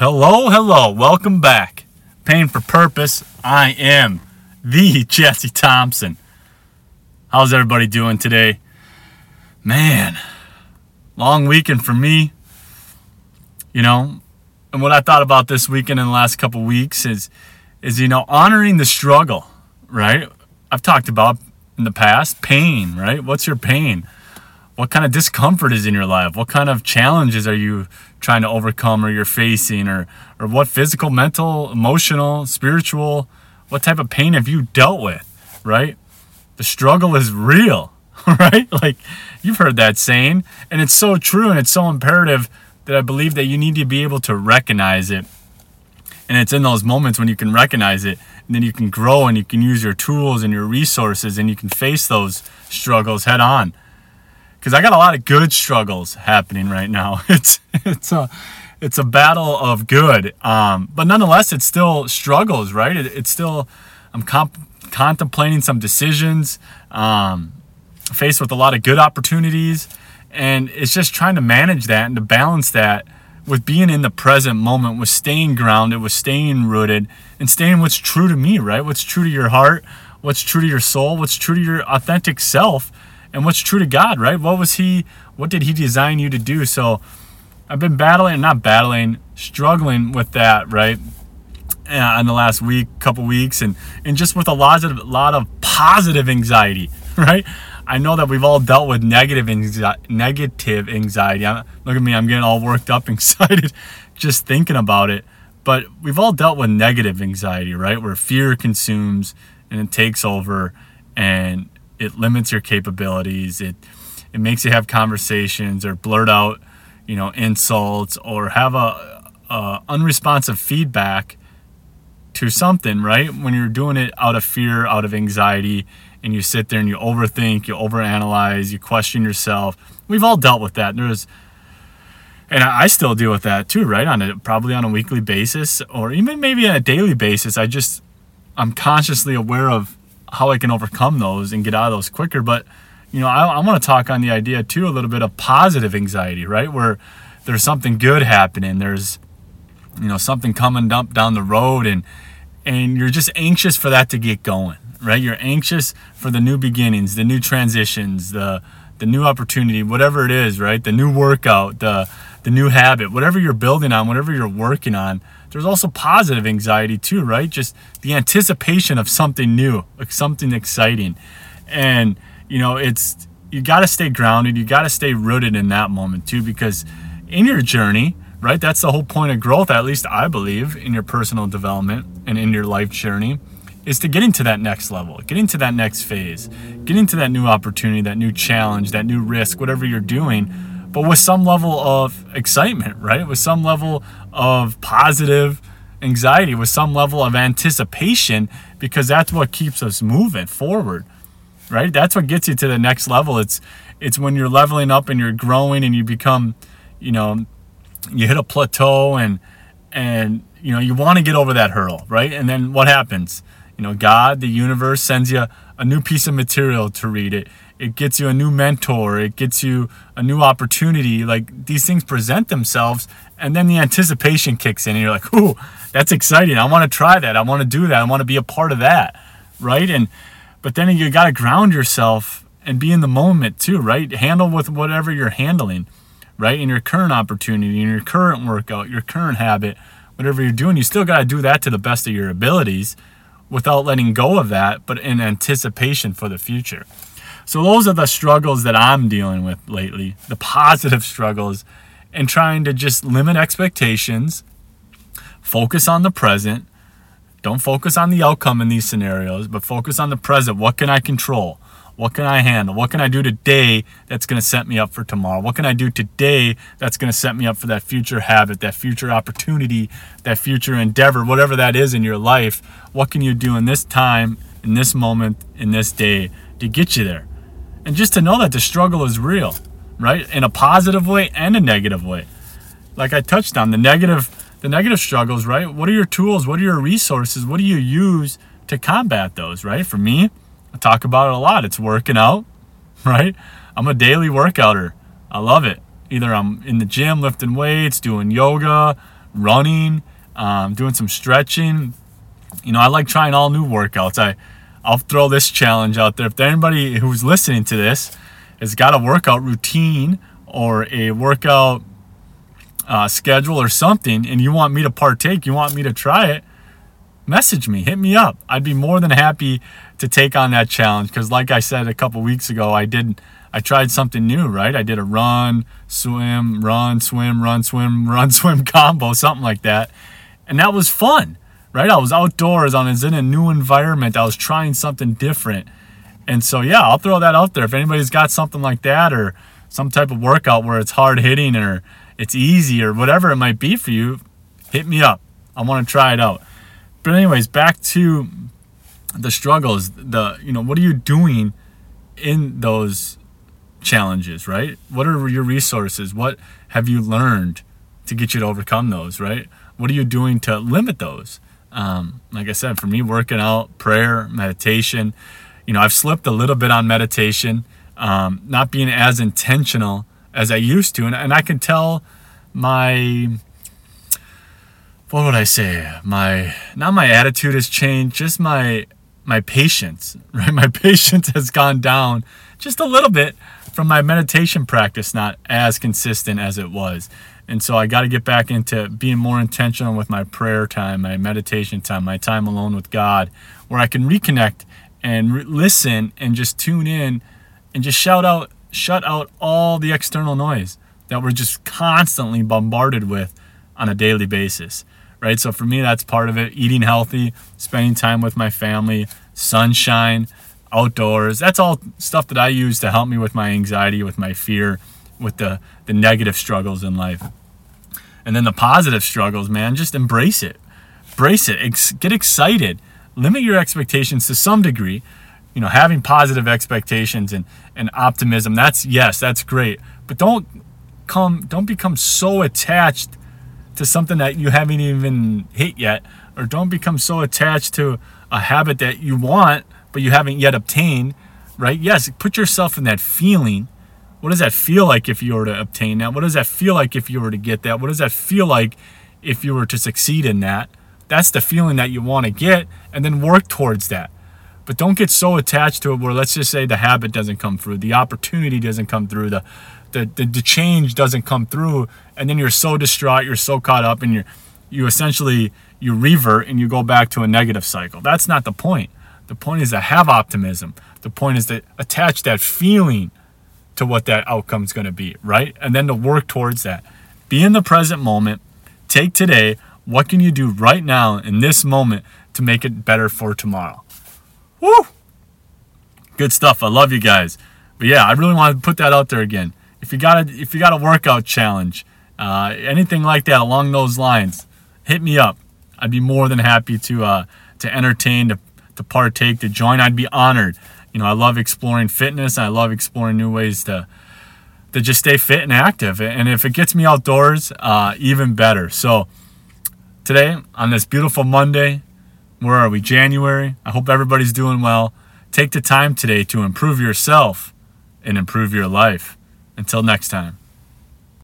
Hello, hello, welcome back. Pain for Purpose. I am the Jesse Thompson. How's everybody doing today? Man, long weekend for me. You know, and what I thought about this weekend in the last couple weeks is is you know, honoring the struggle, right? I've talked about in the past pain, right? What's your pain? What kind of discomfort is in your life? What kind of challenges are you trying to overcome or you're facing? Or or what physical mental emotional spiritual what type of pain have you dealt with right? The struggle is real right? Like you've heard that saying and it's so true and it's so imperative that i believe that you need to be able to recognize it. And it's in those moments when you can recognize it and then you can grow and you can use your tools and your resources and you can face those struggles head on because I got a lot of good struggles happening right now. It's it's a it's a battle of good, um, but nonetheless, it's still struggles, right? It, it's still I'm comp- contemplating some decisions, um, faced with a lot of good opportunities, and it's just trying to manage that and to balance that with being in the present moment, with staying grounded, with staying rooted, and staying what's true to me, right? What's true to your heart, what's true to your soul, what's true to your authentic self and what's true to God, right? What was He, what did He design you to do? So I've been battling, not battling, struggling with that, right? Uh, in the last week, couple weeks, and and just with a lot of lot of positive anxiety, right? I know that we've all dealt with negative anxi- negative anxiety. look at me, I'm getting all worked up, excited, just thinking about it. But we've all dealt with negative anxiety, right? Where fear consumes and it takes over, and it limits your capabilities. It it makes you have conversations or blurt out, you know, insults or have a, a unresponsive feedback to something, right? When you're doing it out of fear, out of anxiety, and you sit there and you overthink, you overanalyze, you question yourself. We've all dealt with that. There's and I still deal with that too, right? On a probably on a weekly basis or even maybe on a daily basis. I just I'm consciously aware of how I can overcome those and get out of those quicker. But you know, I, I want to talk on the idea too a little bit of positive anxiety, right? Where there's something good happening, there's you know something coming up down the road, and and you're just anxious for that to get going, right? You're anxious for the new beginnings, the new transitions, the the new opportunity, whatever it is, right? The new workout, the the new habit, whatever you're building on, whatever you're working on there's also positive anxiety too, right? Just the anticipation of something new, like something exciting. And, you know, it's, you got to stay grounded. You got to stay rooted in that moment too, because in your journey, right? That's the whole point of growth, at least I believe, in your personal development and in your life journey, is to get into that next level, get into that next phase, get into that new opportunity, that new challenge, that new risk, whatever you're doing but with some level of excitement, right? With some level of positive anxiety, with some level of anticipation, because that's what keeps us moving forward, right? That's what gets you to the next level. It's it's when you're leveling up and you're growing and you become, you know, you hit a plateau and and you know you want to get over that hurdle, right? And then what happens? You know, God, the universe sends you a new piece of material to read. It it gets you a new mentor. It gets you a new opportunity. Like these things present themselves and then the anticipation kicks in and you're like ooh that's exciting. I want to try that. I want to do that. I want to be a part of that. Right? And but then you got to ground yourself and be in the moment too right? Handle with whatever you're handling right? In your current opportunity in your current workout your current habit whatever you're doing you still got to do that to the best of your abilities without letting go of that but in anticipation for the future so those are the struggles that I'm dealing with lately, the positive struggles, and trying to just limit expectations, focus on the present. Don't focus on the outcome in these scenarios, but focus on the present. What can I control? What can I handle? What can I do today that's going to set me up for tomorrow? What can I do today that's going to set me up for that future habit, that future opportunity, that future endeavor, whatever that is in your life? What can you do in this time, in this moment, in this day to get you there? and just to know that the struggle is real, right? In a positive way and a negative way. Like I touched on the negative the negative struggles, right? What are your tools? What are your resources? What do you use to combat those, right? For me, I talk about it a lot. It's working out, right? I'm a daily workouter. I love it. Either I'm in the gym lifting weights, doing yoga, running, um, doing some stretching. You know, I like trying all new workouts. I, I'll throw this challenge out there. If anybody who's listening to this has got a workout routine or a workout uh, schedule or something, and you want me to partake, you want me to try it, message me, hit me up. I'd be more than happy to take on that challenge because, like I said a couple weeks ago, I did. I tried something new, right? I did a run, swim, run, swim, run, swim, run, swim combo, something like that, and that was fun, right? I was outdoors, I was in a new environment, I was trying something different, and so yeah, I'll throw that out there. If anybody's got something like that or some type of workout where it's hard hitting or it's easy or whatever it might be for you, hit me up. I want to try it out. But anyways, back to the struggles. The you know, what are you doing in those challenges, right? What are your resources? What have you learned to get you to overcome those, right? What are you doing to limit those? Um, like I said, for me, working out, prayer, meditation. You know, I've slipped a little bit on meditation, um, not being as intentional as I used to. And, and I can tell my, what would I say? My, not my attitude has changed, just my, my patience, right? My patience has gone down just a little bit from my meditation practice, not as consistent as it was. And so I got to get back into being more intentional with my prayer time, my meditation time, my time alone with God, where I can reconnect and re- listen and just tune in and just shout out shut out all the external noise that we're just constantly bombarded with on a daily basis, right? So for me, that's part of it. Eating healthy, spending time with my family, sunshine, outdoors. That's all stuff that I use to help me with my anxiety, with my fear, with the, the negative struggles in life. And then the positive struggles, man, just embrace it. Brace it. Ex- get excited. Limit your expectations to some degree you know, having positive expectations and, and optimism, that's yes, that's great. But don't come don't become so attached to something that you haven't even hit yet, or don't become so attached to a habit that you want but you haven't yet obtained, right? Yes, put yourself in that feeling. What does that feel like if you were to obtain that? What does that feel like if you were to get that? What does that feel like if you were to succeed in that? That's the feeling that you want to get, and then work towards that. But don't get so attached to it where let's just say the habit doesn't come through, the opportunity doesn't come through, the the, the, the change doesn't come through, and then you're so distraught, you're so caught up, and you you essentially you revert and you go back to a negative cycle. That's not the point. The point is to have optimism. The point is to attach that feeling to what that outcome is going to be, right? And then to work towards that. Be in the present moment. Take today. What can you do right now in this moment to make it better for tomorrow? Woo! Good stuff. I love you guys. But yeah, I really want to put that out there again. If you got a if you got a workout challenge, uh, anything like that along those lines, hit me up. I'd be more than happy to uh, to entertain, to, to partake, to join. I'd be honored. You know, I love exploring fitness. I love exploring new ways to to just stay fit and active. And if it gets me outdoors, uh, even better. So today on this beautiful Monday, where are we? January. I hope everybody's doing well. Take the time today to improve yourself and improve your life. Until next time.